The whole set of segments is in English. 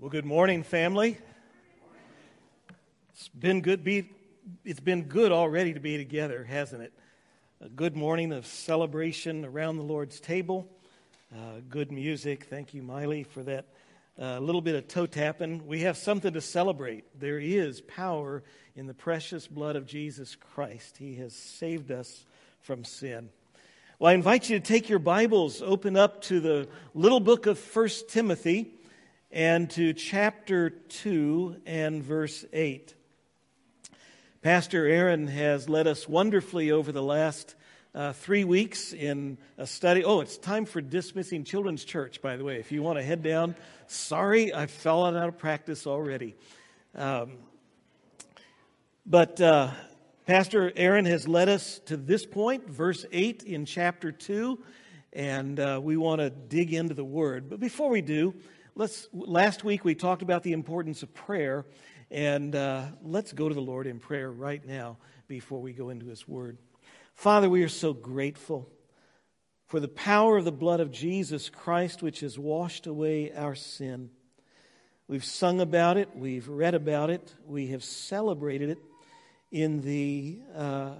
Well, good morning, family. It's been good. Be, it's been good already to be together, hasn't it? A good morning of celebration around the Lord's table. Uh, good music. Thank you, Miley, for that uh, little bit of toe tapping. We have something to celebrate. There is power in the precious blood of Jesus Christ. He has saved us from sin. Well, I invite you to take your Bibles, open up to the little book of First Timothy and to chapter 2 and verse 8. Pastor Aaron has led us wonderfully over the last uh, three weeks in a study. Oh, it's time for dismissing children's church, by the way. If you want to head down, sorry, I fell out of practice already. Um, but uh, Pastor Aaron has led us to this point, verse 8 in chapter 2, and uh, we want to dig into the word. But before we do, Let's, last week we talked about the importance of prayer, and uh, let's go to the Lord in prayer right now before we go into His Word. Father, we are so grateful for the power of the blood of Jesus Christ, which has washed away our sin. We've sung about it, we've read about it, we have celebrated it in the, uh,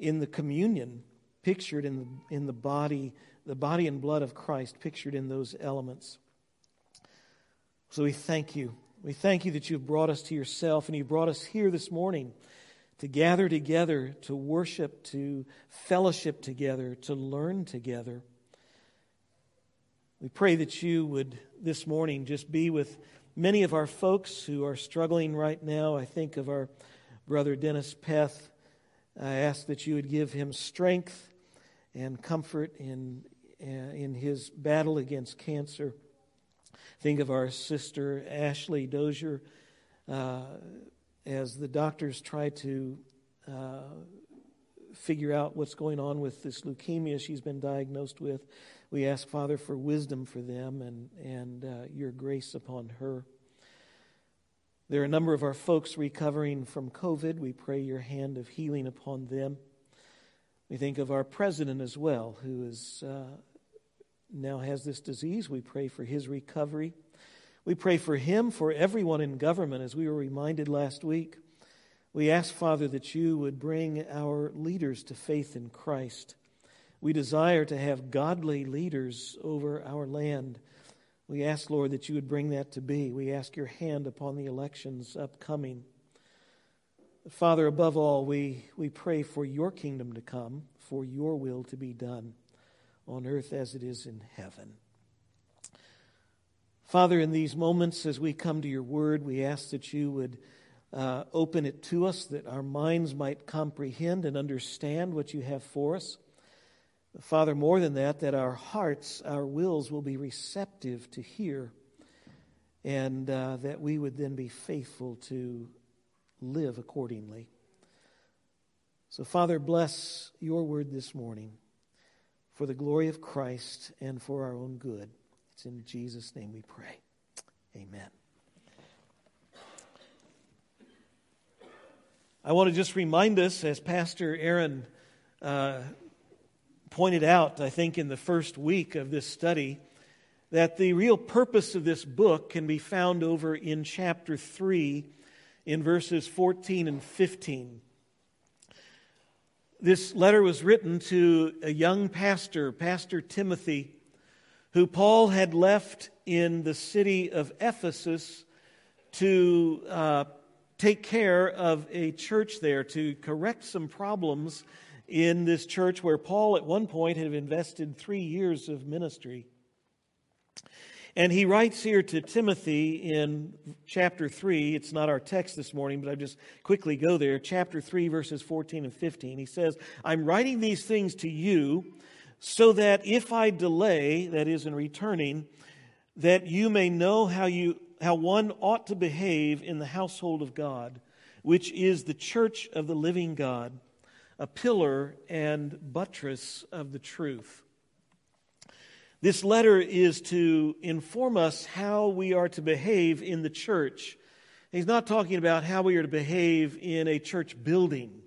in the communion pictured in the, in the body, the body and blood of Christ pictured in those elements. So we thank you. We thank you that you've brought us to yourself and you brought us here this morning to gather together, to worship, to fellowship together, to learn together. We pray that you would this morning just be with many of our folks who are struggling right now. I think of our brother Dennis Peth. I ask that you would give him strength and comfort in, in his battle against cancer. Think of our sister Ashley Dozier uh, as the doctors try to uh, figure out what's going on with this leukemia she's been diagnosed with. We ask, Father, for wisdom for them and, and uh, your grace upon her. There are a number of our folks recovering from COVID. We pray your hand of healing upon them. We think of our president as well, who is uh, now has this disease. We pray for his recovery. We pray for him, for everyone in government, as we were reminded last week. We ask, Father, that you would bring our leaders to faith in Christ. We desire to have godly leaders over our land. We ask, Lord, that you would bring that to be. We ask your hand upon the elections upcoming. Father, above all, we, we pray for your kingdom to come, for your will to be done on earth as it is in heaven. Father, in these moments as we come to your word, we ask that you would uh, open it to us, that our minds might comprehend and understand what you have for us. Father, more than that, that our hearts, our wills will be receptive to hear, and uh, that we would then be faithful to live accordingly. So, Father, bless your word this morning for the glory of Christ and for our own good. It's in Jesus' name we pray. Amen. I want to just remind us, as Pastor Aaron uh, pointed out, I think, in the first week of this study, that the real purpose of this book can be found over in chapter 3 in verses 14 and 15. This letter was written to a young pastor, Pastor Timothy, who Paul had left in the city of Ephesus to uh, take care of a church there, to correct some problems in this church where Paul at one point had invested three years of ministry. And he writes here to Timothy in chapter 3. It's not our text this morning, but I just quickly go there. Chapter 3, verses 14 and 15. He says, I'm writing these things to you so that if I delay, that is, in returning, that you may know how, you, how one ought to behave in the household of God, which is the church of the living God, a pillar and buttress of the truth. This letter is to inform us how we are to behave in the church. He's not talking about how we are to behave in a church building.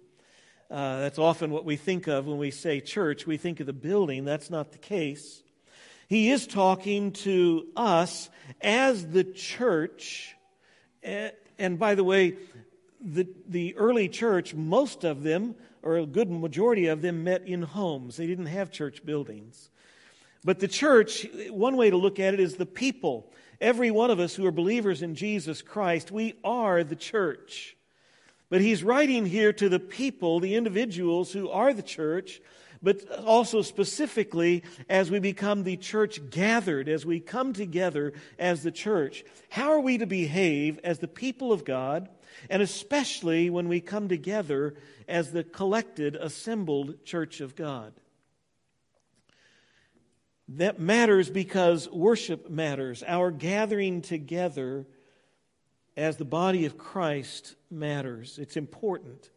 Uh, that's often what we think of when we say church. We think of the building. That's not the case. He is talking to us as the church. And by the way, the, the early church, most of them, or a good majority of them, met in homes. They didn't have church buildings. But the church, one way to look at it is the people. Every one of us who are believers in Jesus Christ, we are the church. But he's writing here to the people, the individuals who are the church, but also specifically as we become the church gathered, as we come together as the church. How are we to behave as the people of God, and especially when we come together as the collected, assembled church of God? That matters because worship matters. Our gathering together as the body of Christ matters. It's important.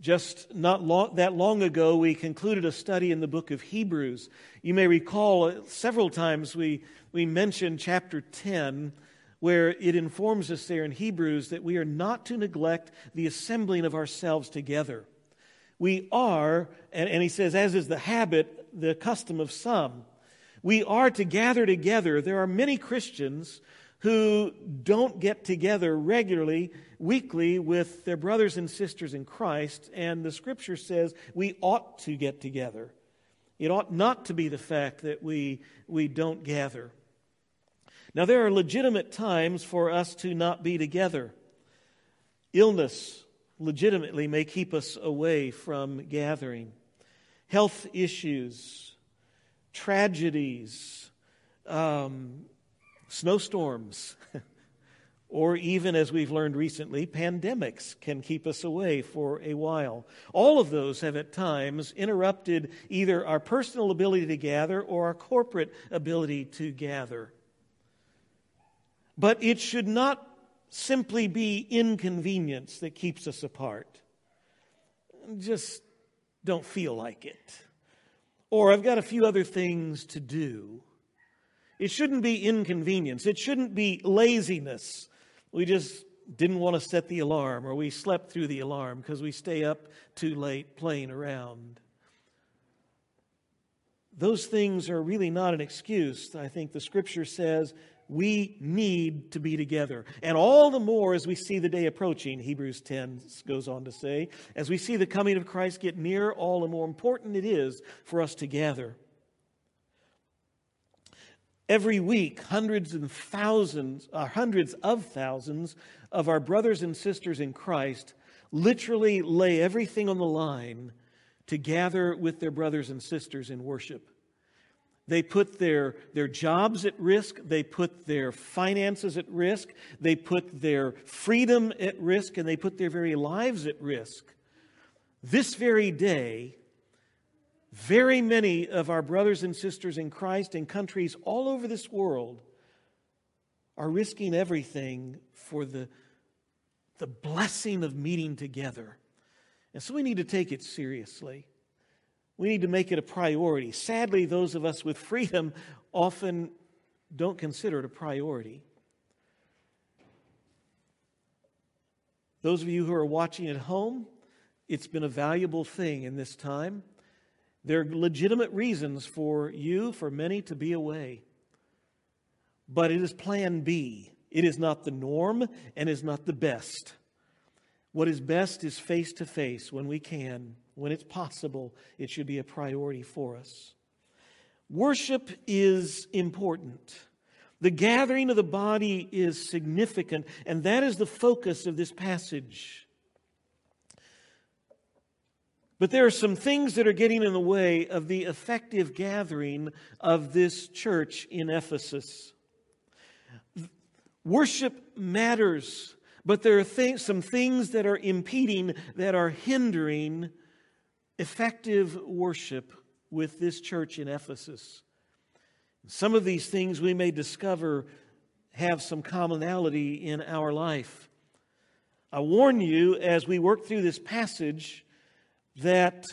Just not long, that long ago, we concluded a study in the book of Hebrews. You may recall uh, several times we, we mentioned chapter 10, where it informs us there in Hebrews that we are not to neglect the assembling of ourselves together. We are, and, and he says, as is the habit the custom of some. We are to gather together. There are many Christians who don't get together regularly, weekly, with their brothers and sisters in Christ, and the scripture says we ought to get together. It ought not to be the fact that we, we don't gather. Now, there are legitimate times for us to not be together. Illness legitimately may keep us away from gathering health issues, tragedies, um, snowstorms, or even, as we've learned recently, pandemics can keep us away for a while. All of those have at times interrupted either our personal ability to gather or our corporate ability to gather. But it should not simply be inconvenience that keeps us apart. Just don't feel like it. Or I've got a few other things to do. It shouldn't be inconvenience. It shouldn't be laziness. We just didn't want to set the alarm or we slept through the alarm because we stay up too late playing around. Those things are really not an excuse. I think the scripture says we need to be together. And all the more as we see the day approaching, Hebrews 10 goes on to say, as we see the coming of Christ get near, all the more important it is for us to gather. Every week, hundreds and thousands, uh, hundreds of thousands of our brothers and sisters in Christ literally lay everything on the line to gather with their brothers and sisters in worship. They put their, their jobs at risk. They put their finances at risk. They put their freedom at risk, and they put their very lives at risk. This very day, very many of our brothers and sisters in Christ in countries all over this world are risking everything for the, the blessing of meeting together. And so we need to take it seriously. We need to make it a priority. Sadly, those of us with freedom often don't consider it a priority. Those of you who are watching at home, it's been a valuable thing in this time. There are legitimate reasons for you, for many, to be away. But it is plan B. It is not the norm and is not the best. What is best is face to face when we can when it's possible, it should be a priority for us. Worship is important. The gathering of the body is significant, and that is the focus of this passage. But there are some things that are getting in the way of the effective gathering of this church in Ephesus. Worship matters, but there are th- some things that are impeding, that are hindering effective worship with this church in Ephesus. Some of these things we may discover have some commonality in our life. I warn you as we work through this passage that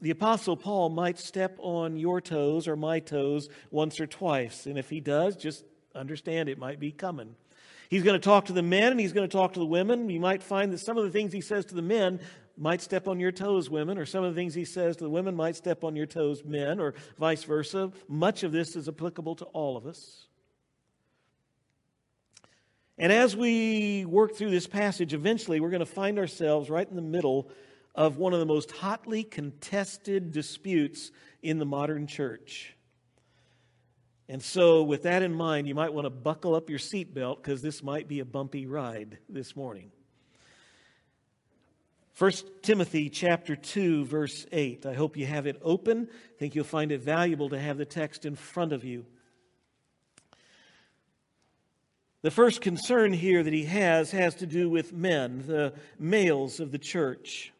the Apostle Paul might step on your toes or my toes once or twice. And if he does, just understand it might be coming. He's going to talk to the men and he's going to talk to the women. You might find that some of the things he says to the men might step on your toes, women, or some of the things he says to the women might step on your toes, men, or vice versa. Much of this is applicable to all of us. And as we work through this passage, eventually we're going to find ourselves right in the middle of one of the most hotly contested disputes in the modern church. And so, with that in mind, you might want to buckle up your seatbelt because this might be a bumpy ride this morning. 1 Timothy chapter 2 verse 8. I hope you have it open. I think you'll find it valuable to have the text in front of you. The first concern here that he has has to do with men, the males of the church.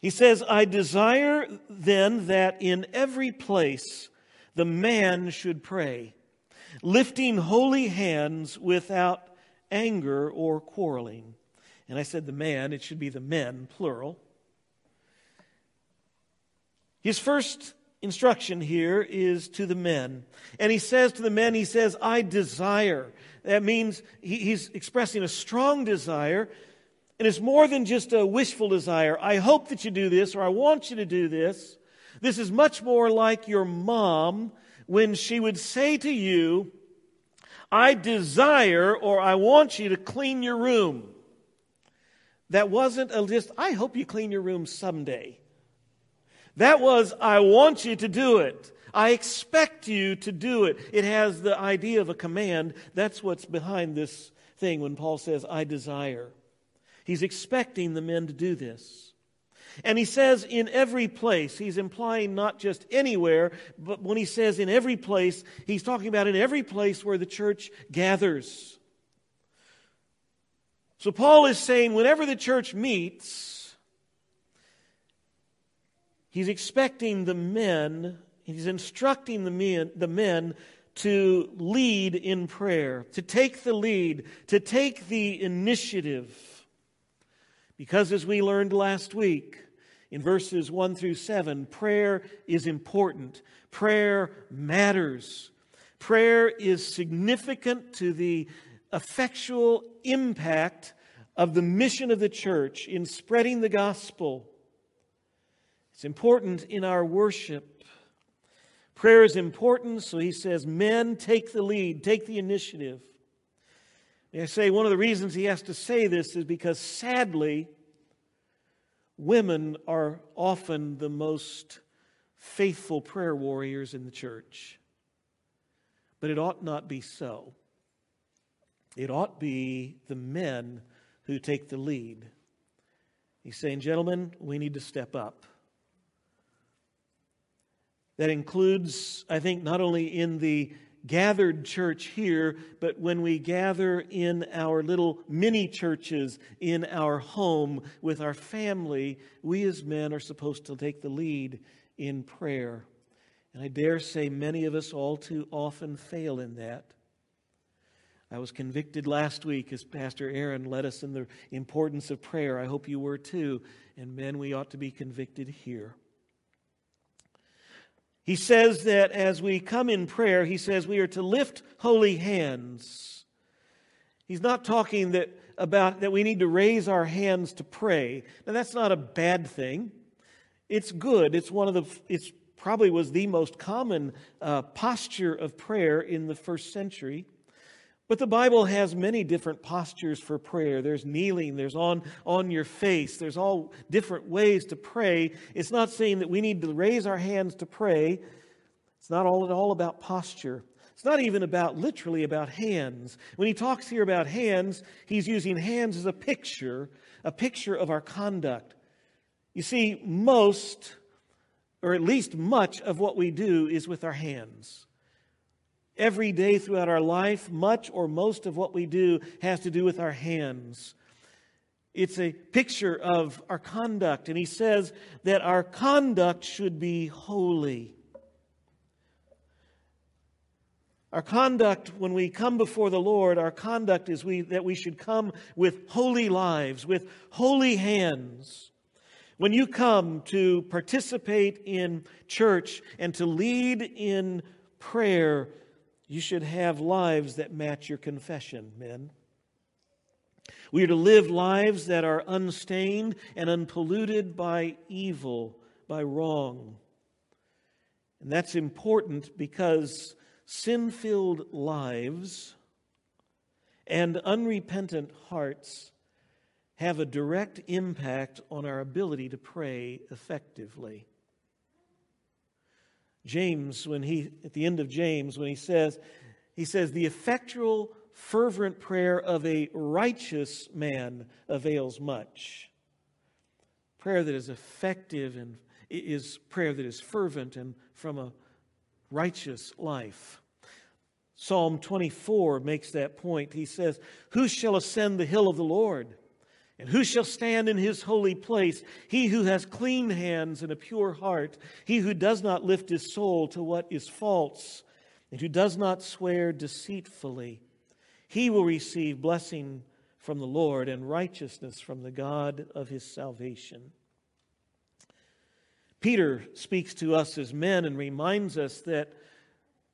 He says, I desire then that in every place the man should pray, lifting holy hands without anger or quarreling. And I said the man, it should be the men, plural. His first instruction here is to the men. And he says to the men, he says, I desire. That means he's expressing a strong desire. And it's more than just a wishful desire. I hope that you do this, or I want you to do this. This is much more like your mom when she would say to you, I desire or I want you to clean your room. That wasn't a just, I hope you clean your room someday. That was, I want you to do it. I expect you to do it. It has the idea of a command. That's what's behind this thing when Paul says, I desire. He's expecting the men to do this. And he says in every place, he's implying not just anywhere, but when he says in every place, he's talking about in every place where the church gathers. So Paul is saying whenever the church meets, He's expecting the men, he's instructing the men, the men to lead in prayer, to take the lead, to take the initiative. Because as we learned last week, in verses 1 through 7, prayer is important. Prayer matters. Prayer is significant to the effectual impact of the mission of the church in spreading the gospel it's important in our worship. Prayer is important, so he says, men, take the lead, take the initiative. May I say, one of the reasons he has to say this is because sadly, women are often the most faithful prayer warriors in the church. But it ought not be so. It ought be the men who take the lead. He's saying, gentlemen, we need to step up. That includes, I think, not only in the gathered church here, but when we gather in our little mini churches in our home with our family, we as men are supposed to take the lead in prayer. And I dare say many of us all too often fail in that. I was convicted last week as Pastor Aaron led us in the importance of prayer. I hope you were too. And men, we ought to be convicted here. He says that as we come in prayer, he says we are to lift holy hands. He's not talking that about that we need to raise our hands to pray. Now that's not a bad thing. It's good. It's one of the it's probably was the most common uh, posture of prayer in the first century. But the Bible has many different postures for prayer. There's kneeling, there's on, on your face, there's all different ways to pray. It's not saying that we need to raise our hands to pray. It's not all at all about posture. It's not even about literally about hands. When he talks here about hands, he's using hands as a picture, a picture of our conduct. You see, most, or at least much of what we do is with our hands. Every day throughout our life, much or most of what we do has to do with our hands. It's a picture of our conduct, and he says that our conduct should be holy. Our conduct, when we come before the Lord, our conduct is we, that we should come with holy lives, with holy hands. When you come to participate in church and to lead in prayer, you should have lives that match your confession, men. We are to live lives that are unstained and unpolluted by evil, by wrong. And that's important because sin filled lives and unrepentant hearts have a direct impact on our ability to pray effectively. James, when he, at the end of James, when he says, he says, the effectual, fervent prayer of a righteous man avails much. Prayer that is effective and is prayer that is fervent and from a righteous life. Psalm 24 makes that point. He says, Who shall ascend the hill of the Lord? And who shall stand in his holy place? He who has clean hands and a pure heart, he who does not lift his soul to what is false, and who does not swear deceitfully. He will receive blessing from the Lord and righteousness from the God of his salvation. Peter speaks to us as men and reminds us that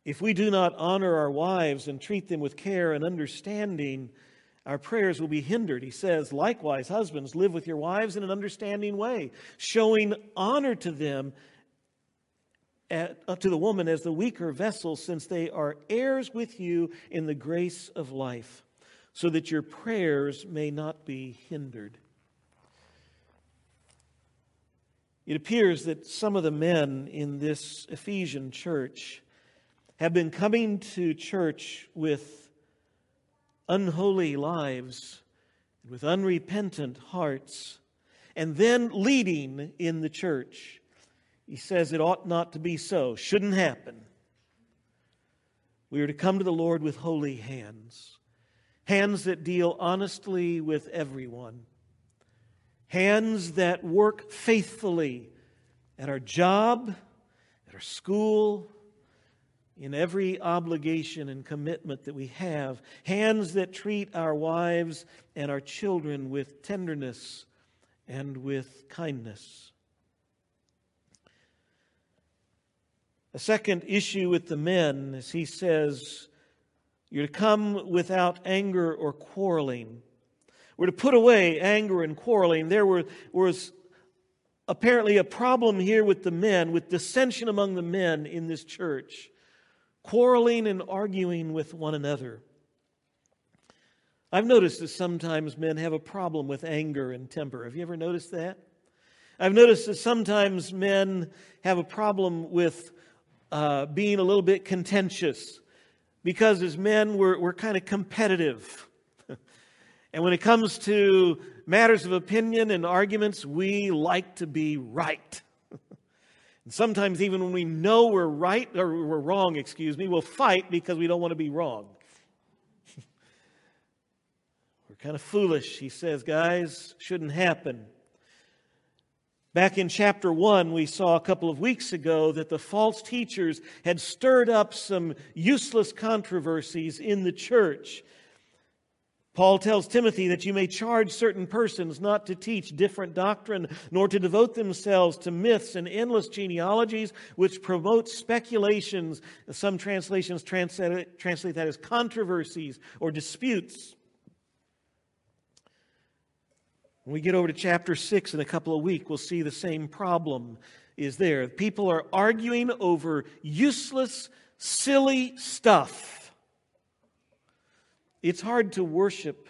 if we do not honor our wives and treat them with care and understanding, our prayers will be hindered. He says, likewise, husbands, live with your wives in an understanding way, showing honor to them, at, uh, to the woman as the weaker vessel, since they are heirs with you in the grace of life, so that your prayers may not be hindered. It appears that some of the men in this Ephesian church have been coming to church with unholy lives, with unrepentant hearts, and then leading in the church. He says it ought not to be so, shouldn't happen. We are to come to the Lord with holy hands, hands that deal honestly with everyone, hands that work faithfully at our job, at our school, in every obligation and commitment that we have, hands that treat our wives and our children with tenderness and with kindness. A second issue with the men, as he says, you're to come without anger or quarreling. We're to put away anger and quarreling. There were, was apparently a problem here with the men, with dissension among the men in this church quarreling and arguing with one another. I've noticed that sometimes men have a problem with anger and temper. Have you ever noticed that? I've noticed that sometimes men have a problem with uh, being a little bit contentious because as men, we're, we're kind of competitive. and when it comes to matters of opinion and arguments, we like to be right. And sometimes, even when we know we're right or we're wrong, excuse me, we'll fight because we don't want to be wrong. we're kind of foolish, he says, guys. Shouldn't happen. Back in chapter 1, we saw a couple of weeks ago that the false teachers had stirred up some useless controversies in the church. Paul tells Timothy that you may charge certain persons not to teach different doctrine, nor to devote themselves to myths and endless genealogies which promote speculations. Some translations translate, that as controversies or disputes. When we get over to chapter 6 in a couple of weeks, we'll see the same problem is there. People are arguing over useless, silly stuff it's hard to worship.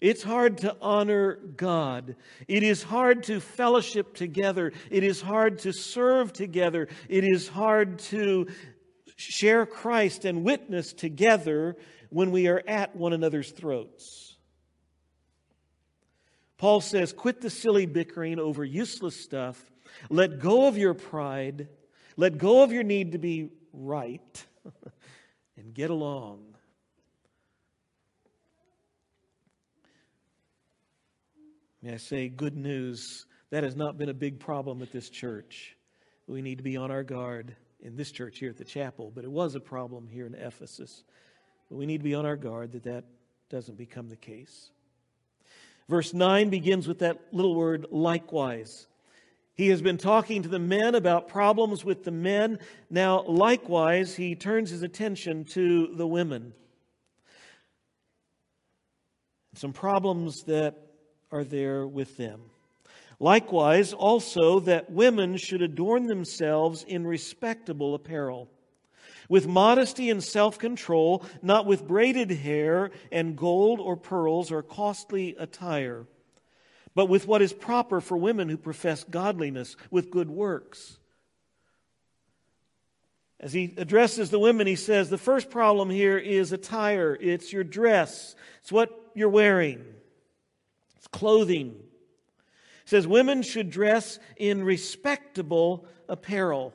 It's hard to honor God. It is hard to fellowship together. It is hard to serve together. It is hard to share Christ and witness together when we are at one another's throats. Paul says, quit the silly bickering over useless stuff. Let go of your pride. Let go of your need to be right and get along. May I say, good news, that has not been a big problem at this church. We need to be on our guard in this church here at the chapel, but it was a problem here in Ephesus. But we need to be on our guard that that doesn't become the case. Verse 9 begins with that little word, likewise. He has been talking to the men about problems with the men. Now, likewise, he turns his attention to the women. some problems that are there with them. Likewise, also, that women should adorn themselves in respectable apparel, with modesty and self control, not with braided hair and gold or pearls or costly attire, but with what is proper for women who profess godliness, with good works. As he addresses the women, he says the first problem here is attire. It's your dress, it's what you're wearing, it's clothing says women should dress in respectable apparel.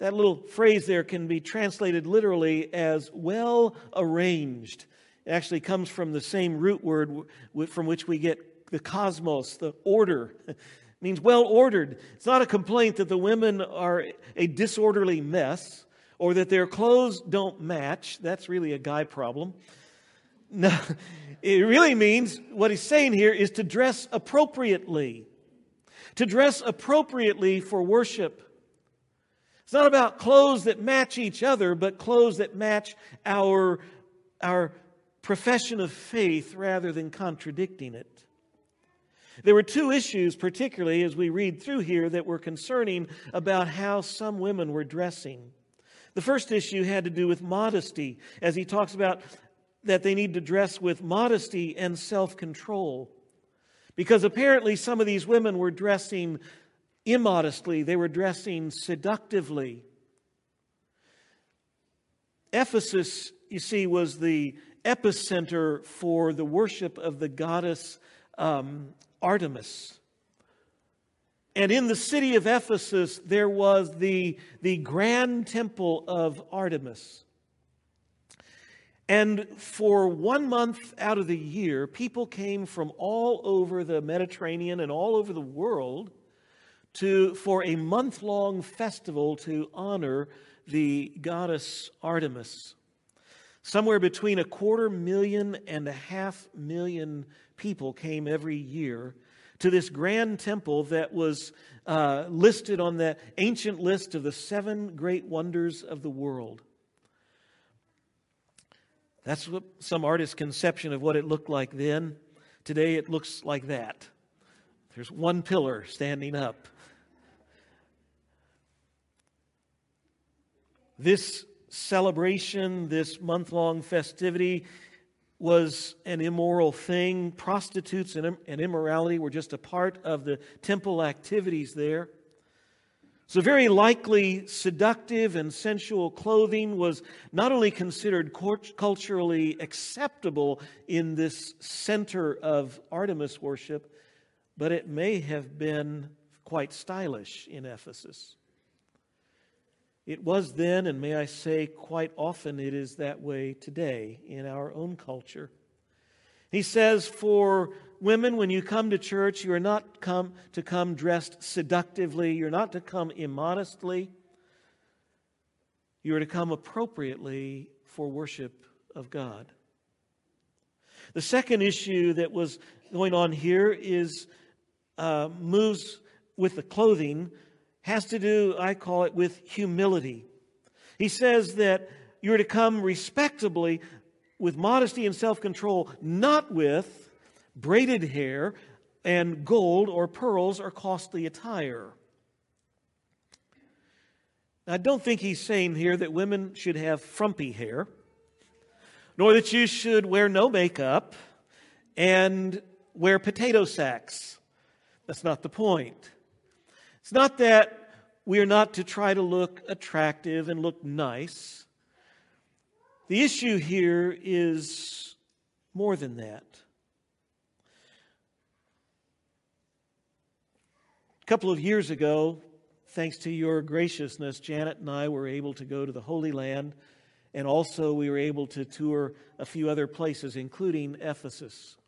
That little phrase there can be translated literally as well arranged. It actually comes from the same root word from which we get the cosmos, the order. It means well ordered. It's not a complaint that the women are a disorderly mess or that their clothes don't match. That's really a guy problem. No, it really means what he's saying here is to dress appropriately. To dress appropriately for worship. It's not about clothes that match each other, but clothes that match our, our profession of faith rather than contradicting it. There were two issues, particularly as we read through here, that were concerning about how some women were dressing. The first issue had to do with modesty, as he talks about that they need to dress with modesty and self control. Because apparently some of these women were dressing immodestly, they were dressing seductively. Ephesus, you see, was the epicenter for the worship of the goddess um, Artemis. And in the city of Ephesus, there was the, the grand temple of Artemis. And for one month out of the year, people came from all over the Mediterranean and all over the world to, for a month long festival to honor the goddess Artemis. Somewhere between a quarter million and a half million people came every year to this grand temple that was uh, listed on the ancient list of the seven great wonders of the world. That's what some artist's conception of what it looked like then. Today it looks like that. There's one pillar standing up. This celebration, this month long festivity, was an immoral thing. Prostitutes and immorality were just a part of the temple activities there. So, very likely, seductive and sensual clothing was not only considered culturally acceptable in this center of Artemis worship, but it may have been quite stylish in Ephesus. It was then, and may I say, quite often it is that way today in our own culture. He says, For women, when you come to church, you are not come to come dressed seductively, you're not to come immodestly. You are to come appropriately for worship of God. The second issue that was going on here is uh, moves with the clothing, has to do, I call it, with humility. He says that you're to come respectably with modesty and self control, not with braided hair and gold or pearls or costly attire. Now, I don't think he's saying here that women should have frumpy hair, nor that you should wear no makeup and wear potato sacks. That's not the point. It's not that we are not to try to look attractive and look nice. The issue here is more than that. A couple of years ago, thanks to your graciousness, Janet and I were able to go to the Holy Land, and also we were able to tour a few other places, including Ephesus.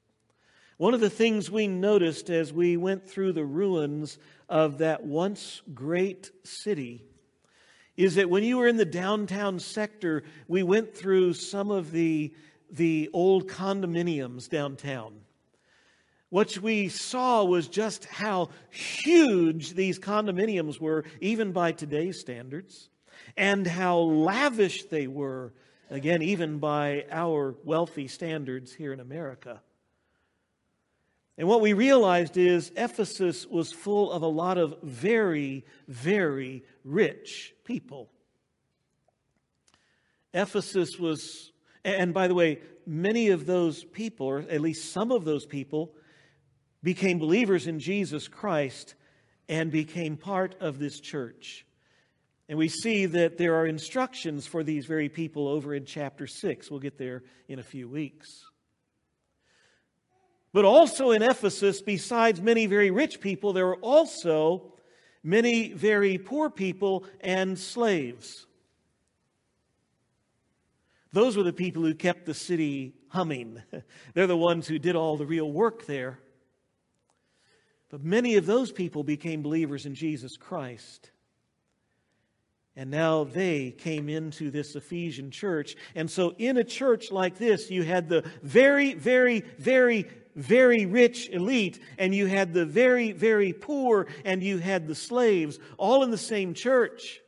One of the things we noticed as we went through the ruins of that once great city is that when you were in the downtown sector, we went through some of the, the old condominiums downtown. What we saw was just how huge these condominiums were, even by today's standards, and how lavish they were, again, even by our wealthy standards here in America. And what we realized is Ephesus was full of a lot of very, very rich people. Ephesus was, and by the way, many of those people, or at least some of those people, became believers in Jesus Christ and became part of this church. And we see that there are instructions for these very people over in chapter 6. We'll get there in a few weeks. But also in Ephesus, besides many very rich people, there were also many very poor people and slaves. Those were the people who kept the city humming. They're the ones who did all the real work there. But many of those people became believers in Jesus Christ. And now they came into this Ephesian church. And so, in a church like this, you had the very, very, very, very rich elite, and you had the very, very poor, and you had the slaves, all in the same church.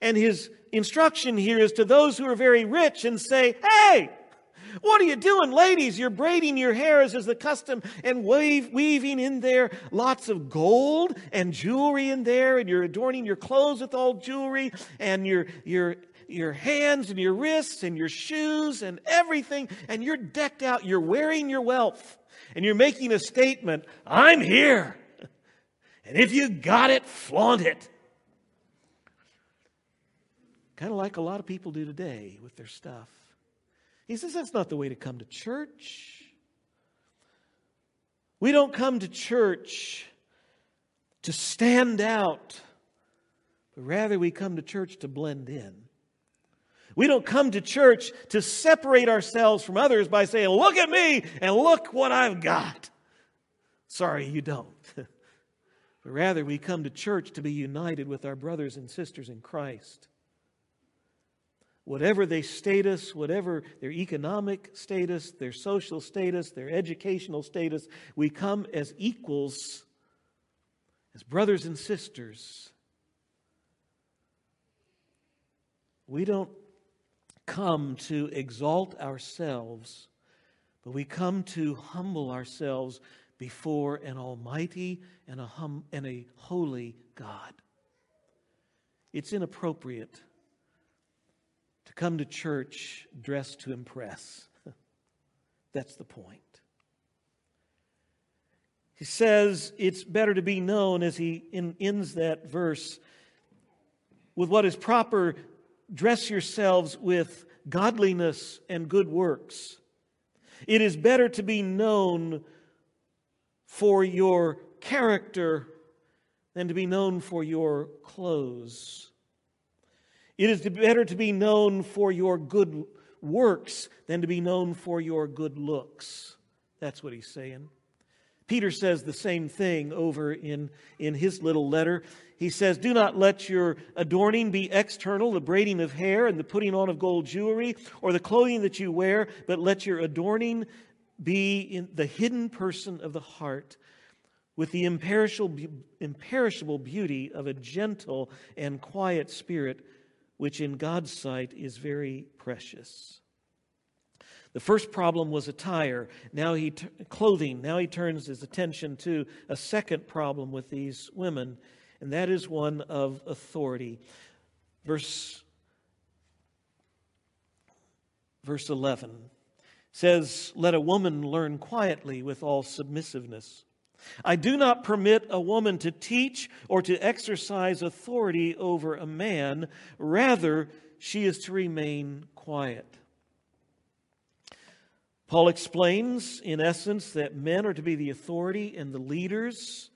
And his instruction here is to those who are very rich and say, Hey, what are you doing, ladies? You're braiding your hair as is the custom and wave, weaving in there lots of gold and jewelry in there, and you're adorning your clothes with all jewelry and your, your, your hands and your wrists and your shoes and everything, and you're decked out. You're wearing your wealth and you're making a statement I'm here. And if you got it, flaunt it. Kind of like a lot of people do today with their stuff. He says that's not the way to come to church. We don't come to church to stand out, but rather we come to church to blend in. We don't come to church to separate ourselves from others by saying, Look at me and look what I've got. Sorry, you don't. but rather, we come to church to be united with our brothers and sisters in Christ whatever their status, whatever their economic status, their social status, their educational status, we come as equals, as brothers and sisters. We don't come to exalt ourselves, but we come to humble ourselves before an almighty and a, hum, and a holy God. It's inappropriate come to church dressed to impress. That's the point. He says it's better to be known as he in, ends that verse with what is proper dress yourselves with godliness and good works. It is better to be known for your character than to be known for your clothes. It is better to be known for your good works than to be known for your good looks. That's what he's saying. Peter says the same thing over in, in his little letter. He says, Do not let your adorning be external, the braiding of hair and the putting on of gold jewelry, or the clothing that you wear, but let your adorning be in the hidden person of the heart, with the imperishable, imperishable beauty of a gentle and quiet spirit which in God's sight is very precious. The first problem was attire. Now he t- clothing. Now he turns his attention to a second problem with these women, and that is one of authority. Verse verse 11 says, "Let a woman learn quietly with all submissiveness." I do not permit a woman to teach or to exercise authority over a man. Rather, she is to remain quiet. Paul explains, in essence, that men are to be the authority and the leaders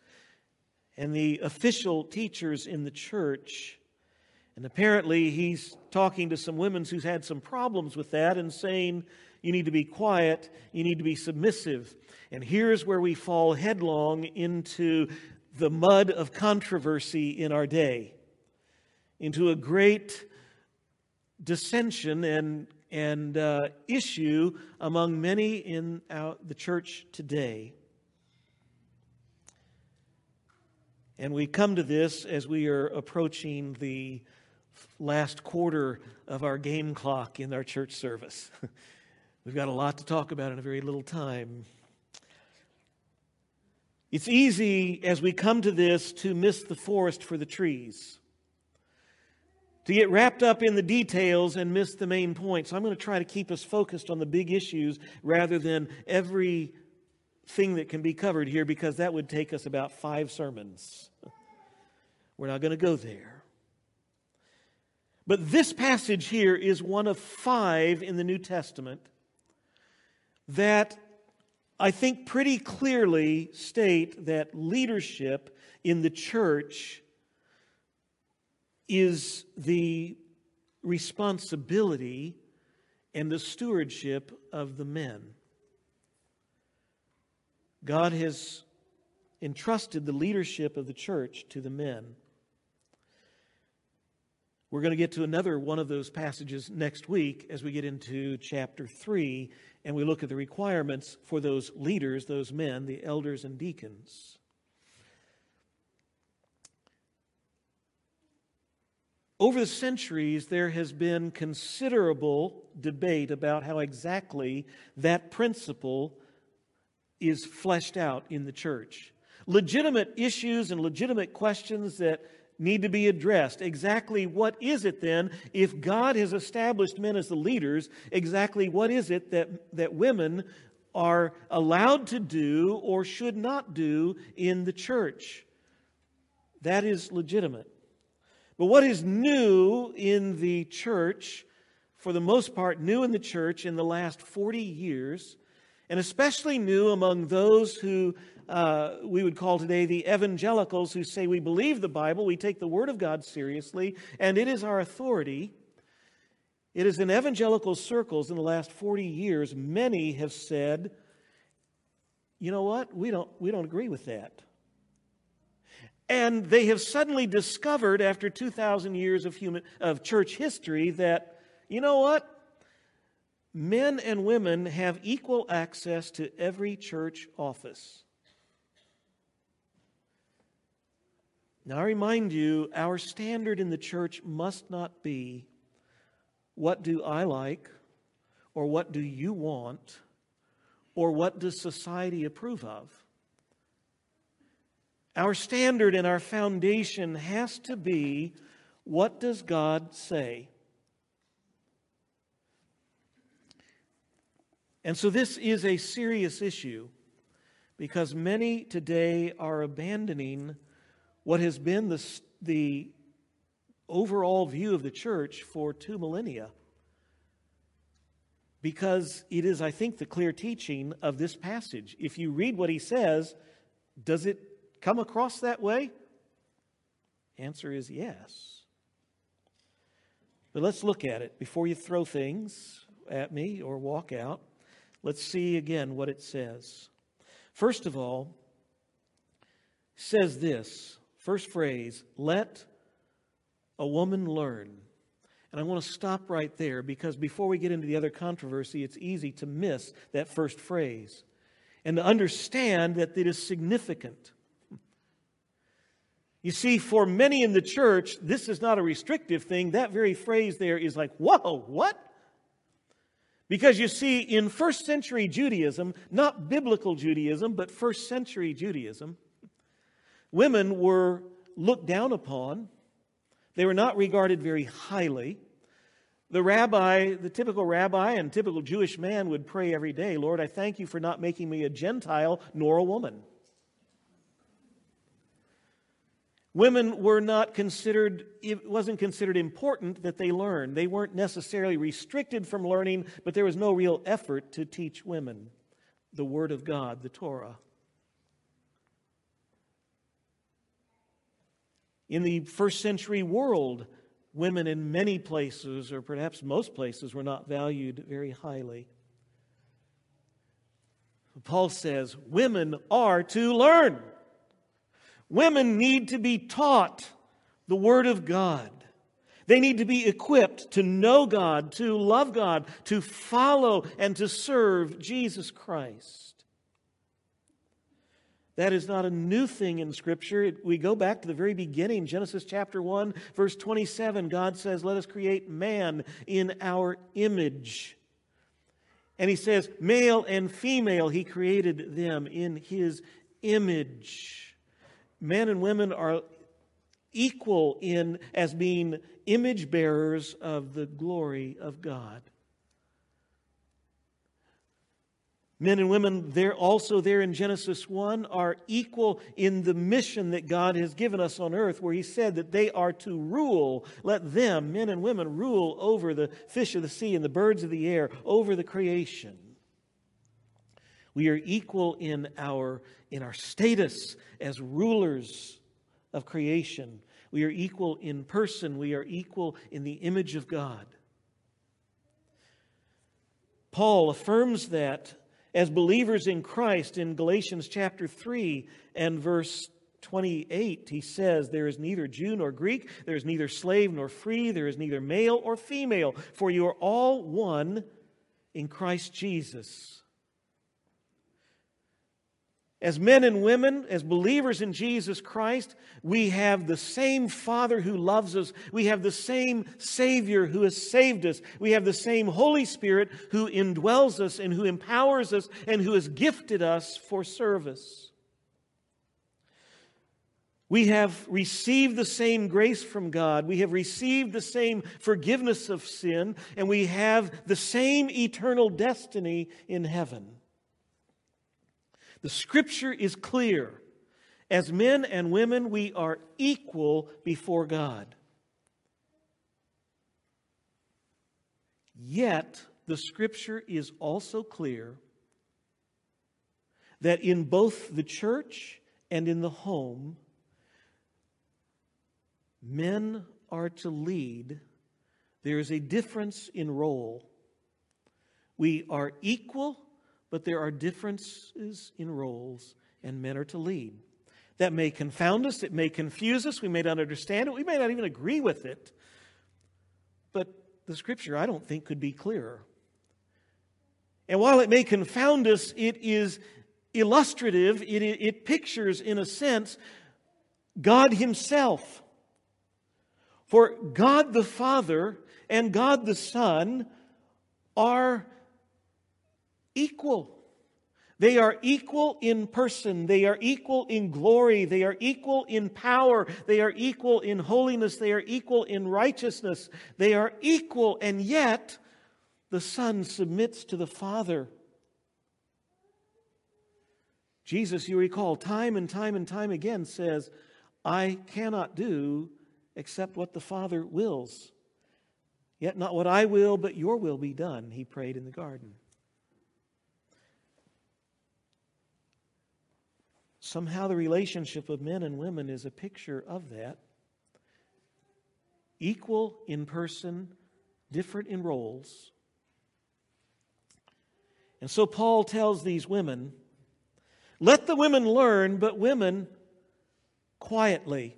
and the official teachers in the church. And apparently, he's talking to some women who's had some problems with that and saying, you need to be quiet, you need to be submissive. And here's where we fall headlong into the mud of controversy in our day, into a great dissension and, and uh, issue among many in our, the church today. And we come to this as we are approaching the last quarter of our game clock in our church service. We've got a lot to talk about in a very little time. It's easy as we come to this to miss the forest for the trees, to get wrapped up in the details and miss the main point. So I'm going to try to keep us focused on the big issues rather than every thing that can be covered here because that would take us about five sermons. We're not going to go there. But this passage here is one of five in the New Testament that I think pretty clearly state that leadership in the church is the responsibility and the stewardship of the men. God has entrusted the leadership of the church to the men. We're going to get to another one of those passages next week as we get into chapter 3 and we look at the requirements for those leaders, those men, the elders and deacons. Over the centuries, there has been considerable debate about how exactly that principle is fleshed out in the church. Legitimate issues and legitimate questions that need to be addressed. Exactly what is it then, if God has established men as the leaders, exactly what is it that, that women are allowed to do or should not do in the church? That is legitimate. But what is new in the church, for the most part, new in the church in the last 40 years, and especially new among those who uh, we would call today the evangelicals who say we believe the Bible, we take the Word of God seriously, and it is our authority. It is in evangelical circles in the last 40 years, many have said, you know what? We don't, we don't agree with that. And they have suddenly discovered, after 2,000 years of, human, of church history, that, you know what? Men and women have equal access to every church office. Now, I remind you, our standard in the church must not be what do I like, or what do you want, or what does society approve of. Our standard and our foundation has to be what does God say? And so this is a serious issue because many today are abandoning what has been the, the overall view of the church for two millennia. Because it is, I think, the clear teaching of this passage. If you read what he says, does it come across that way? Answer is yes. But let's look at it before you throw things at me or walk out. Let's see again what it says. First of all, says this First phrase, let a woman learn. And I want to stop right there because before we get into the other controversy, it's easy to miss that first phrase and to understand that it is significant. You see, for many in the church, this is not a restrictive thing. That very phrase there is like, whoa, what? Because you see, in first century Judaism, not biblical Judaism, but first century Judaism, Women were looked down upon, they were not regarded very highly. The rabbi, the typical rabbi and typical Jewish man would pray every day, Lord, I thank you for not making me a Gentile nor a woman. Women were not considered, it wasn't considered important that they learn. They weren't necessarily restricted from learning, but there was no real effort to teach women the Word of God, the Torah. In the first century world, women in many places, or perhaps most places, were not valued very highly. Paul says women are to learn. Women need to be taught the Word of God. They need to be equipped to know God, to love God, to follow and to serve Jesus Christ. That is not a new thing in Scripture. we go back to the very beginning, Genesis chapter 1, verse 27. God says, Let us create man in our image. And he says, Male and female, he created them in his image. Men and women are equal in as being image bearers of the glory of God. Men and women there also there in Genesis 1 are equal in the mission that God has given us on earth where he said that they are to rule let them men and women rule over the fish of the sea and the birds of the air over the creation we are equal in our in our status as rulers of creation. We are equal in person. We are equal in the image of God. Paul affirms that as believers in Christ in Galatians chapter 3 and verse 28, he says, There is neither Jew nor Greek, there is neither slave nor free, there is neither male or female, for you are all one in Christ Jesus. As men and women, as believers in Jesus Christ, we have the same Father who loves us. We have the same Savior who has saved us. We have the same Holy Spirit who indwells us and who empowers us and who has gifted us for service. We have received the same grace from God. We have received the same forgiveness of sin, and we have the same eternal destiny in heaven. The scripture is clear. As men and women, we are equal before God. Yet, the scripture is also clear that in both the church and in the home, men are to lead. There is a difference in role. We are equal but there are differences in roles, and men are to lead. That may confound us, it may confuse us, we may not understand it, we may not even agree with it. But the scripture, I don't think, could be clearer. And while it may confound us, it is illustrative, it, it pictures, in a sense, God Himself. For God the Father and God the Son are equal. They are equal in person. They are equal in glory. They are equal in power. They are equal in holiness. They are equal in righteousness. They are equal, and yet the Son submits to the Father. Jesus, you recall, time and time and time again says, I cannot do except what the Father wills. Yet not what I will, but your will be done, he prayed in the garden. Somehow, the relationship of men and women is a picture of that. Equal in person, different in roles. And so, Paul tells these women let the women learn, but women quietly.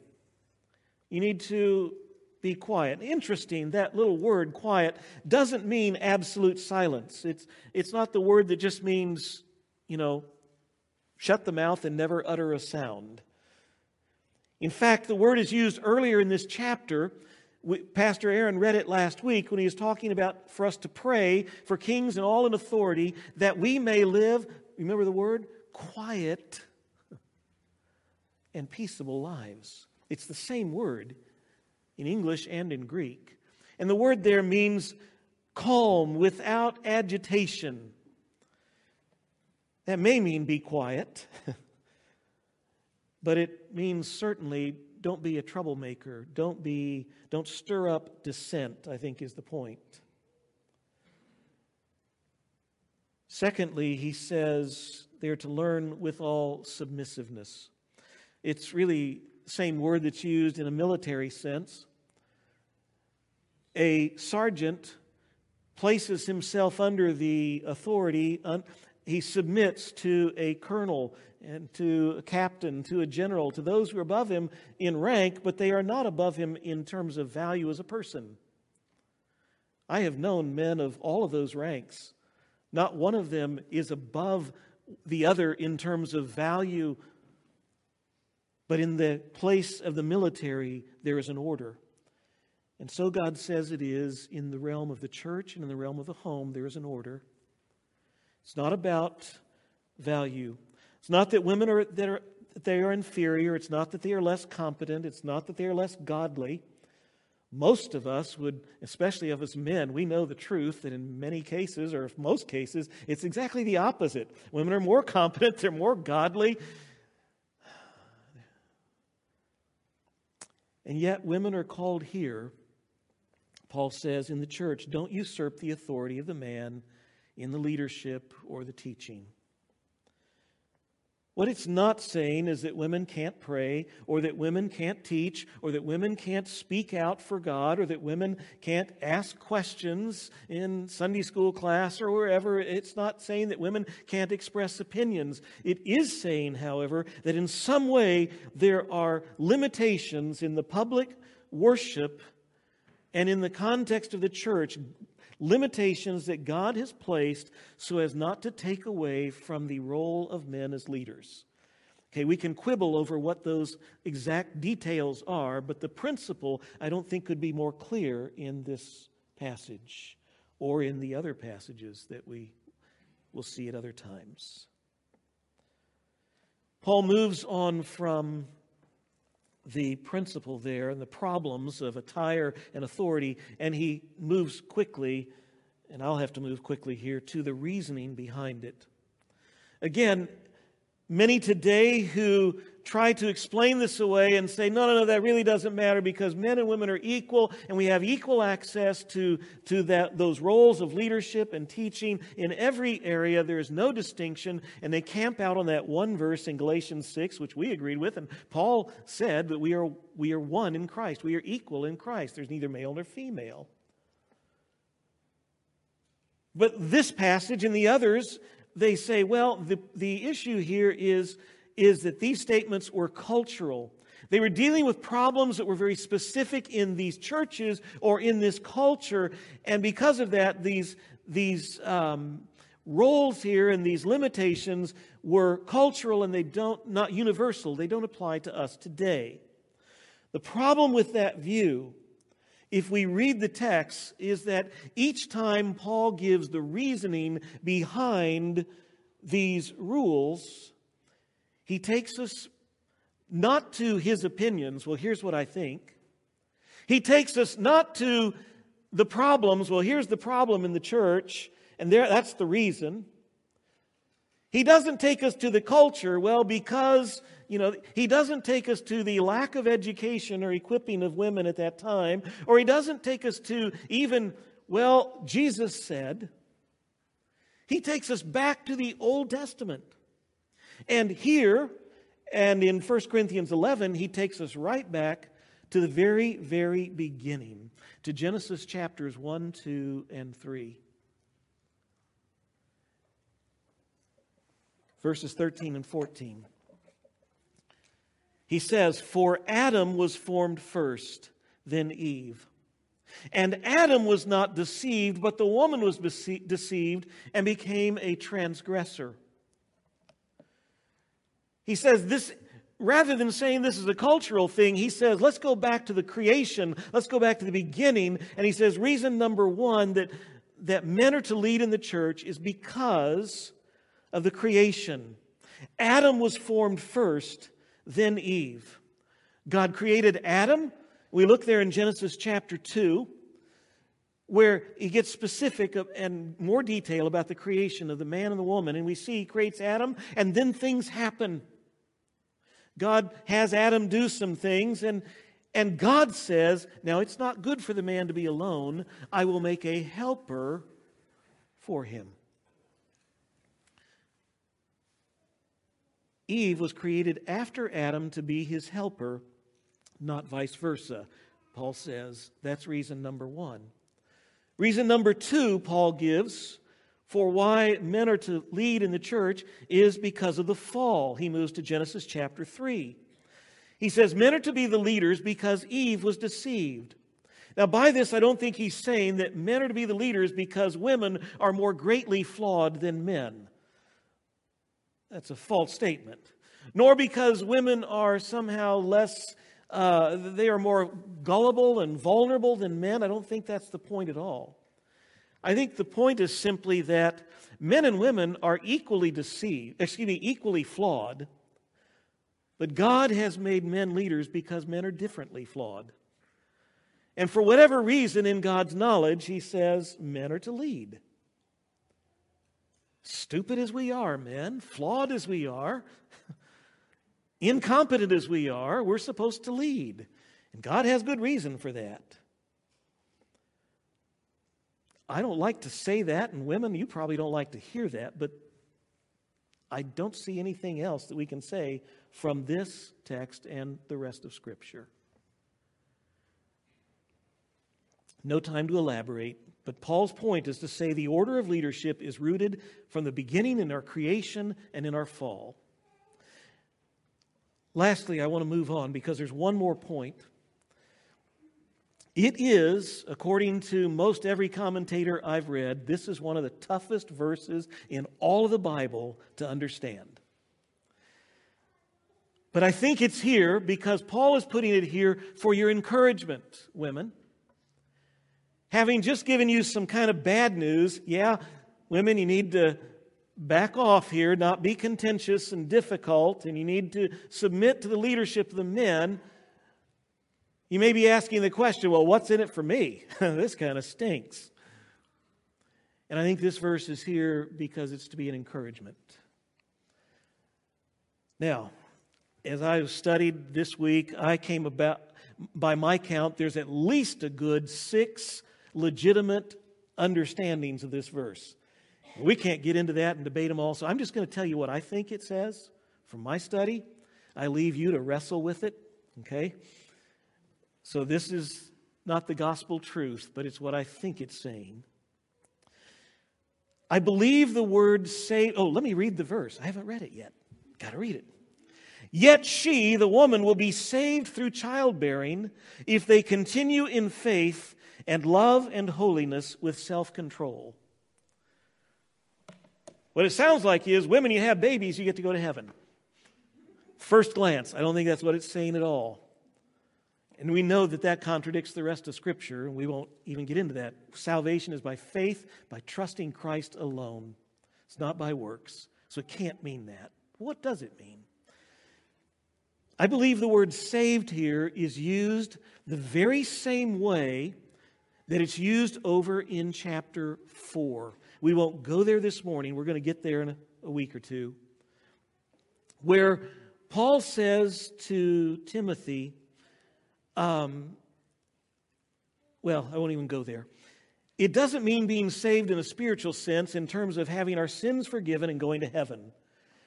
You need to be quiet. Interesting, that little word, quiet, doesn't mean absolute silence. It's, it's not the word that just means, you know, shut the mouth and never utter a sound. In fact, the word is used earlier in this chapter. Pastor Aaron read it last week when he was talking about for us to pray for kings and all in authority that we may live, remember the word? Quiet and peaceable lives. It's the same word in English and in Greek. And the word there means calm, without agitation. That may mean be quiet, but it means certainly don't be a troublemaker. Don't be don't stir up dissent, I think is the point. Secondly, he says they are to learn with all submissiveness. It's really the same word that's used in a military sense. A sergeant places himself under the authority he submits to a colonel and to a captain, to a general, to those who are above him in rank, but they are not above him in terms of value as a person. I have known men of all of those ranks. Not one of them is above the other in terms of value, but in the place of the military, there is an order. And so God says it is in the realm of the church and in the realm of the home, there is an order. It's not about value. It's not that women are, that are, they are inferior. It's not that they are less competent. It's not that they are less godly. Most of us would, especially of us men, we know the truth that in many cases, or most cases, it's exactly the opposite. Women are more competent, they're more godly. And yet, women are called here, Paul says, in the church, don't usurp the authority of the man in the leadership or the teaching. What it's not saying is that women can't pray, or that women can't teach, or that women can't speak out for God, or that women can't ask questions in Sunday school class or wherever. It's not saying that women can't express opinions. It is saying, however, that in some way there are limitations in the public worship and in the context of the church limitations that God has placed so as not to take away from the role of men as leaders. Okay, we can quibble over what those exact details are, but the principle I don't think could be more clear in this passage or in the other passages that we will see at other times. Paul moves on from the principle there and the problems of attire and authority, and he moves quickly, and I'll have to move quickly here, to the reasoning behind it. Again, many today who try to explain this away and say, no, no, no, that really doesn't matter because men and women are equal and we have equal access to, to that, those roles of leadership and teaching in every area. There is no distinction. And they camp out on that one verse in Galatians 6, which we agreed with. And Paul said that we are, we are one in Christ, we are equal in Christ. There's neither male nor female. But this passage and the others, they say, well, the, the issue here is is that these statements were cultural. They were dealing with problems that were very specific in these churches or in this culture. And because of that, these, these um, roles here and these limitations were cultural and they don't, not universal. They don't apply to us today. The problem with that view, if we read the text, is that each time Paul gives the reasoning behind these rules, he takes us not to his opinions, well, here's what I think. He takes us not to the problems, well, here's the problem in the church, and there, that's the reason. He doesn't take us to the culture, well, because, you know, he doesn't take us to the lack of education or equipping of women at that time, or he doesn't take us to even, well, Jesus said. He takes us back to the Old Testament. And here, and in 1 Corinthians 11, he takes us right back to the very, very beginning, to Genesis chapters 1, 2, and 3. Verses 13 and 14. He says, For Adam was formed first, then Eve. And Adam was not deceived, but the woman was deceived and became a transgressor. He says this, rather than saying this is a cultural thing, he says, let's go back to the creation. Let's go back to the beginning. And he says, reason number one that, that men are to lead in the church is because of the creation. Adam was formed first, then Eve. God created Adam. We look there in Genesis chapter 2 where he gets specific and more detail about the creation of the man and the woman. And we see he creates Adam, and then things happen. God has Adam do some things, and, and God says, Now it's not good for the man to be alone. I will make a helper for him. Eve was created after Adam to be his helper, not vice versa. Paul says that's reason number one. Reason number two, Paul gives for why men are to lead in the church is because of the fall. He moves to Genesis chapter 3. He says, Men are to be the leaders because Eve was deceived. Now, by this, I don't think he's saying that men are to be the leaders because women are more greatly flawed than men. That's a false statement. Nor because women are somehow less, uh, they are more gullible and vulnerable than men. I don't think that's the point at all. I think the point is simply that men and women are equally deceived, excuse me, equally flawed. But God has made men leaders because men are differently flawed. And for whatever reason, in God's knowledge, He says men are to lead. Stupid as we are, men, flawed as we are, incompetent as we are, we're supposed to lead. And God has good reason for that. I don't like to say that, and women, you probably don't like to hear that, but I don't see anything else that we can say from this text and the rest of Scripture. No time to elaborate, but Paul's point is to say the order of leadership is rooted from the beginning in our creation and in our fall. Lastly, I want to move on because there's one more point. It is, according to most every commentator I've read, this is one of the toughest verses in all of the Bible to understand. But I think it's here because Paul is putting it here for your encouragement, women. Having just given you some kind of bad news, yeah, women, you need to back off here, not be contentious and difficult, and you need to submit to the leadership of the men. You may be asking the question, well, what's in it for me? this kind of stinks. And I think this verse is here because it's to be an encouragement. Now, as I studied this week, I came about, by my count, there's at least a good six legitimate understandings of this verse. We can't get into that and debate them all, so I'm just going to tell you what I think it says from my study. I leave you to wrestle with it, okay? So this is not the gospel truth, but it's what I think it's saying. I believe the word say. Oh, let me read the verse. I haven't read it yet. Got to read it. Yet she, the woman, will be saved through childbearing if they continue in faith and love and holiness with self control. What it sounds like is women, you have babies, you get to go to heaven. First glance, I don't think that's what it's saying at all. And we know that that contradicts the rest of Scripture, and we won't even get into that. Salvation is by faith, by trusting Christ alone. It's not by works. So it can't mean that. What does it mean? I believe the word saved here is used the very same way that it's used over in chapter 4. We won't go there this morning. We're going to get there in a, week or two. Where Paul says to Timothy, um, well, I won't even go there. It doesn't mean being saved in a spiritual sense in terms of having our sins forgiven and going to heaven.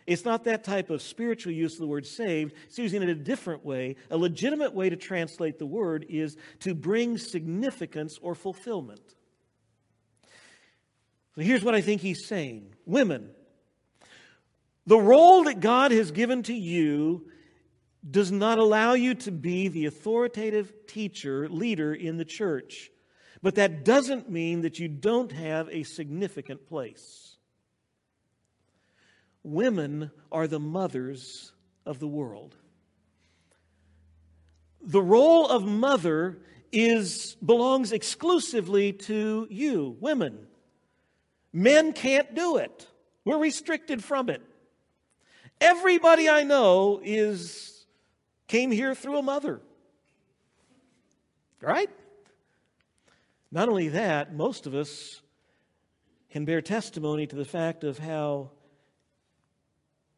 It's not that type of spiritual use of the word saved. It's using it a different way. A legitimate way to translate the word is to bring significance or fulfillment. So here's what I think he's saying Women, the role that God has given to you does not allow you to be the authoritative teacher, leader in the church. But that doesn't mean that you don't have a significant place women are the mothers of the world. The role of mother is belongs exclusively to you, women. Men can't do it. We're restricted from it. Everybody I know is came here through a mother. Right? Not only that, most of us can bear testimony to the fact of how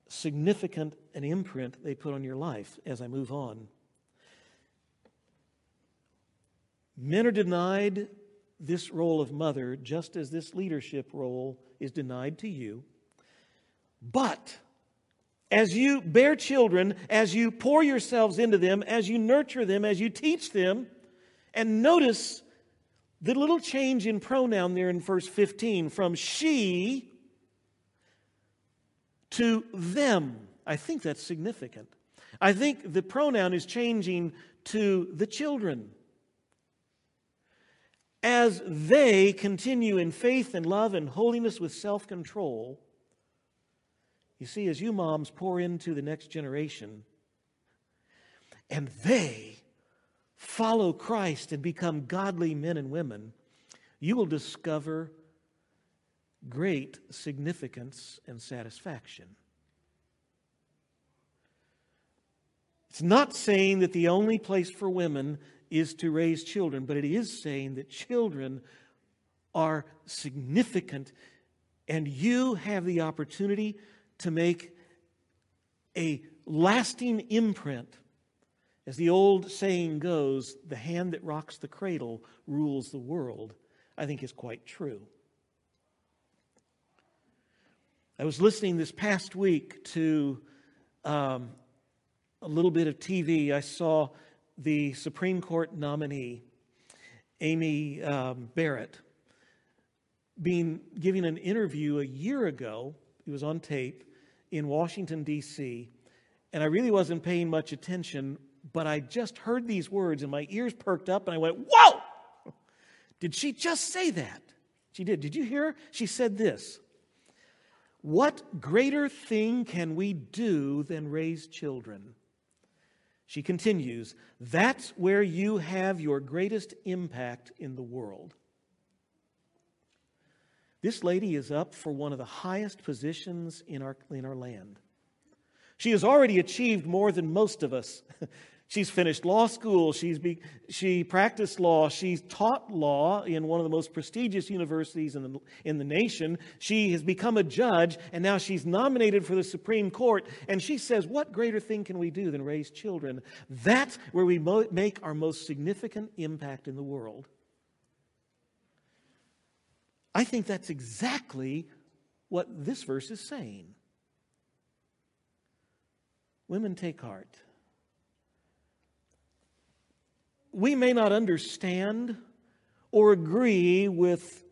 significant an imprint they put on your life as I move on. Men are denied this role of mother just as this leadership role is denied to you. But as you bear children, as you pour yourselves into them, as you nurture them, as you teach them, and notice the little change in pronoun there in verse 15 from she to them. I think that's significant. I think the pronoun is changing to the children. As they continue in faith and love and holiness with self control, you see, as you moms pour into the next generation and they follow Christ and become godly men and women, you will discover great significance and satisfaction. It's not saying that the only place for women is to raise children, but it is saying that children are significant and you have the opportunity to make a lasting imprint. As the old saying goes, the hand that rocks the cradle rules the world, I think is quite true. I was listening this past week to um, a little bit of TV. I saw the Supreme Court nominee, Amy um, Barrett, being giving an interview a year ago. It was on tape in Washington, D.C., and I really wasn't paying much attention, but I just heard these words and my ears perked up and I went, Whoa! Did she just say that? She did. Did you hear? She said this What greater thing can we do than raise children? She continues, That's where you have your greatest impact in the world. This lady is up for one of the highest positions in our, in our land. She has already achieved more than most of us. She's finished law school. She's be, she practiced law. She's taught law in one of the most prestigious universities in the, in the nation. She has become a judge, and now she's nominated for the Supreme Court. And she says, What greater thing can we do than raise children? That's where we mo- make our most significant impact in the world. I think that's exactly what this verse is saying. Women, take heart. We may not understand or agree with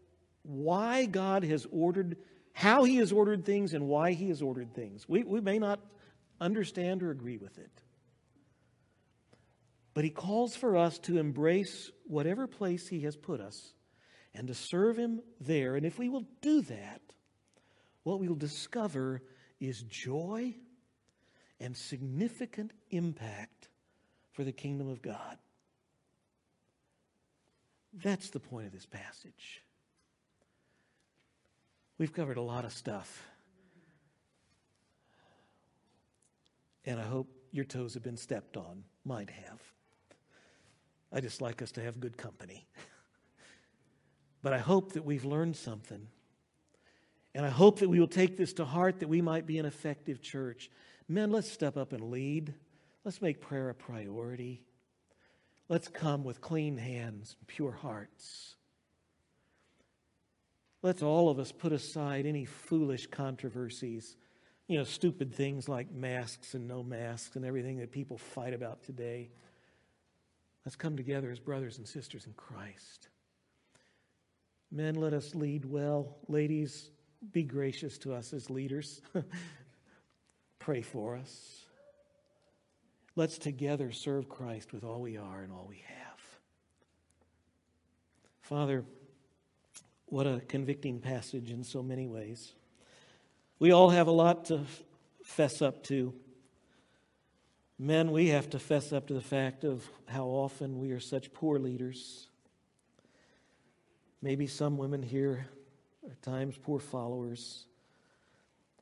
why God has ordered, how He has ordered things, and why He has ordered things. We, we may not understand or agree with it. But He calls for us to embrace whatever place He has put us and to serve Him there. And if we will do that, what we will discover is joy and significant impact for the kingdom of God. That's the point of this passage. We've covered a lot of stuff. And I hope your toes have been stepped on. Mine have. I just like us to have good company. but I hope that we've learned something. And I hope that we will take this to heart that we might be an effective church. Men, let's step up and lead. Let's make prayer a priority. Let's come with clean hands, and pure hearts. Let's all of us put aside any foolish controversies, you know, stupid things like masks and no masks and everything that people fight about today. Let's come together as brothers and sisters in Christ. Men, let us lead well. Ladies, be gracious to us as leaders. Pray for us. Let's together serve Christ with all we are and all we have. Father, what a convicting passage in so many ways. We all have a lot to fess up to. Men, we have to fess up to the fact of how often we are such poor leaders. Maybe some women here are at times poor followers.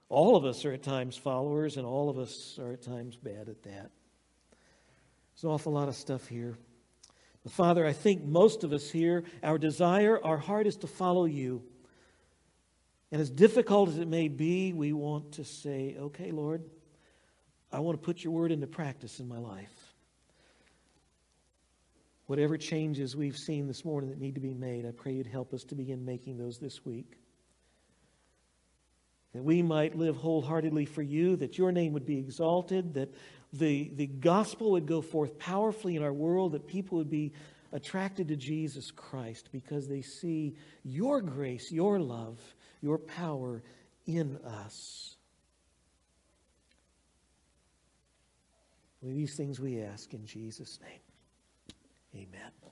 All of us are at times followers, and all of us are at times bad at that. There's an awful lot of stuff here. But Father, I think most of us here, our desire, our heart is to follow you. And as difficult as it may be, we want to say, okay, Lord, I want to put your word into practice in my life. Whatever changes we've seen this morning that need to be made, I pray you'd help us to begin making those this week. That we might live wholeheartedly for you, that your name would be exalted, that the, the gospel would go forth powerfully in our world, that people would be attracted to Jesus Christ because they see your grace, your love, your power in us. These things we ask in Jesus' name. Amen.